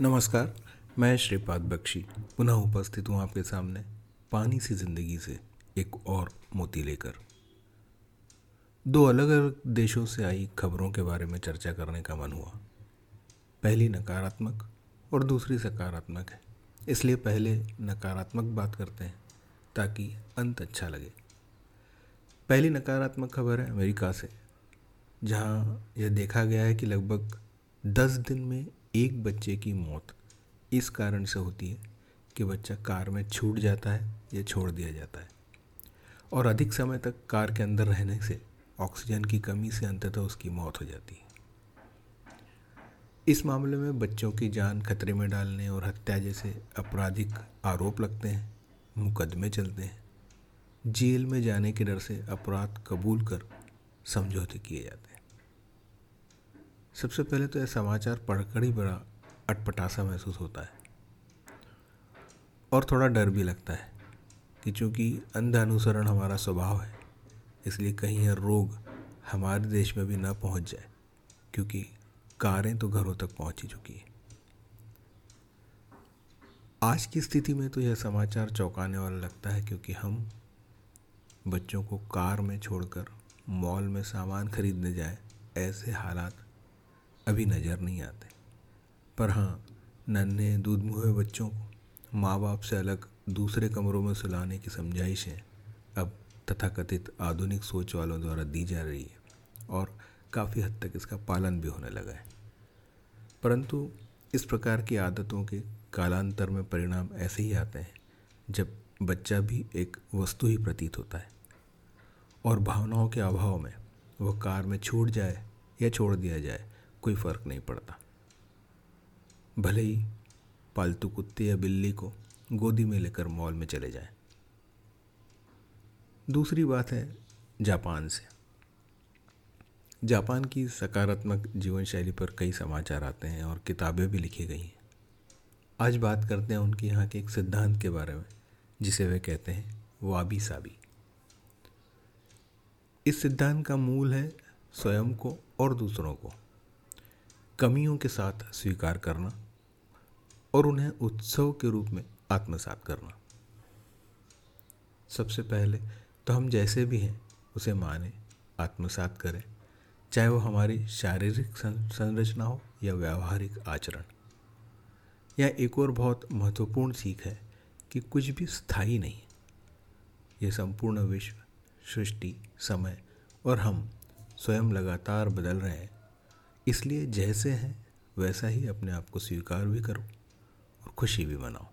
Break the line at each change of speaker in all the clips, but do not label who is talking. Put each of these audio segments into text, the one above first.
नमस्कार, मैं श्रीपाद बख्शी, पुनः उपस्थित हूँ आपके सामने पानी सी ज़िंदगी से एक और मोती लेकर। दो अलग अलग देशों से आई खबरों के बारे में चर्चा करने का मन हुआ। पहली नकारात्मक और दूसरी सकारात्मक है। इसलिए पहले नकारात्मक बात करते हैं, ताकि अंत अच्छा लगे। पहली नकारात्मक खबर है अमेरिका से, जहाँ यह देखा गया है कि लगभग दस दिन में एक बच्चे की मौत इस कारण से होती है कि बच्चा कार में छूट जाता है या छोड़ दिया जाता है। और अधिक समय तक कार के अंदर रहने से ऑक्सीजन की कमी से अंततः उसकी मौत हो जाती है। इस मामले में बच्चों की जान खतरे में डालने और हत्या जैसे आपराधिक आरोप लगते हैं, मुकदमे चलते हैं। जेल में जाने के डर से अपराध कबूल कर समझौते किए जाते हैं। सबसे पहले तो यह समाचार पढ़कर ही बड़ा अटपटासा महसूस होता है। और थोड़ा डर भी लगता है कि चूँकि अंध अनुसरण हमारा स्वभाव है, इसलिए कहीं यह रोग हमारे देश में भी ना पहुँच जाए, क्योंकि कारें तो घरों तक पहुँच ही चुकी है। आज की स्थिति में तो यह समाचार चौंकाने वाला लगता है क्योंकि हम बच्चों को कार में छोड़कर मॉल में सामान खरीदने जाए, ऐसे हालात अभी नज़र नहीं आते। पर हाँ नन्हे दूध मुहे बच्चों को माँ बाप से अलग दूसरे कमरों में सुलाने की समझाइशें अब तथाकथित आधुनिक सोच वालों द्वारा दी जा रही है और काफ़ी हद तक इसका पालन भी होने लगा है। परंतु इस प्रकार की आदतों के कालांतर में परिणाम ऐसे ही आते हैं जब बच्चा भी एक वस्तु ही प्रतीत होता है और भावनाओं के अभाव में वह कार में छूट जाए या छोड़ दिया जाए कोई फ़र्क नहीं पड़ता। भले ही पालतू कुत्ते या बिल्ली को गोदी में लेकर मॉल में चले जाएँ। दूसरी बात है जापान से। जापान की सकारात्मक जीवन शैली पर कई समाचार आते हैं और किताबें भी लिखी गई हैं। आज बात करते हैं उनके यहाँ के एक सिद्धांत के बारे में, जिसे वे कहते हैं वाबी साबी इस सिद्धांत का मूल है स्वयं को और दूसरों को। कमियों के साथ स्वीकार करना और उन्हें उत्सव के रूप में आत्मसात करना। सबसे पहले तो हम जैसे भी हैं, उसे माने, आत्मसात करें, चाहे वो हमारी शारीरिक संरचना हो या व्यावहारिक आचरण। यह एक और बहुत महत्वपूर्ण सीख है कि कुछ भी स्थायी नहीं। ये संपूर्ण विश्व, सृष्टि, समय और हम स्वयं लगातार बदल रहे हैं। इसलिए जैसे हैं, वैसा ही अपने आप को स्वीकार भी करो और खुशी भी मनाओ।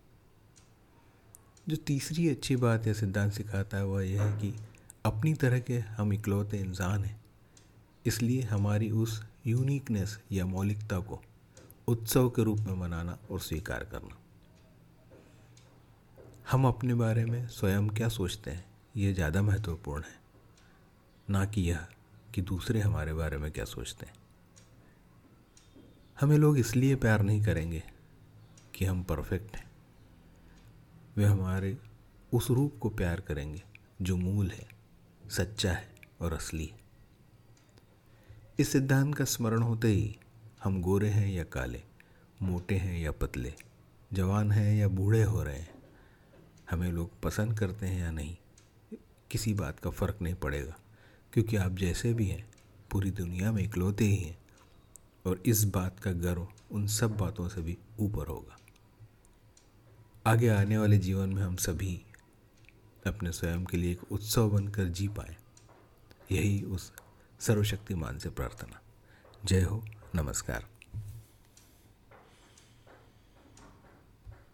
जो तीसरी अच्छी बात यह सिद्धांत सिखाता है, वह यह है कि अपनी तरह के हम इकलौते इंसान हैं। इसलिए हमारी उस यूनिकनेस या मौलिकता को उत्सव के रूप में मनाना और स्वीकार करना। हम अपने बारे में स्वयं क्या सोचते हैं, ये ज़्यादा महत्वपूर्ण है। ना कि यह कि दूसरे हमारे बारे में क्या सोचते हैं। हमें लोग इसलिए प्यार नहीं करेंगे कि हम परफेक्ट हैं। वे हमारे उस रूप को प्यार करेंगे जो मूल है, सच्चा है और असली है। इस सिद्धांत का स्मरण होते ही हम गोरे हैं या काले, मोटे हैं या पतले, जवान हैं या बूढ़े हो रहे हैं, हमें लोग पसंद करते हैं या नहीं, किसी बात का फ़र्क नहीं पड़ेगा, क्योंकि आप जैसे भी हैं, पूरी दुनिया में इकलौते ही हैं। और इस बात का गर्व उन सब बातों से भी ऊपर होगा। आगे आने वाले जीवन में हम सभी अपने स्वयं के लिए एक उत्सव बनकर जी पाए। यही उस सर्वशक्तिमान से प्रार्थना। जय हो, नमस्कार।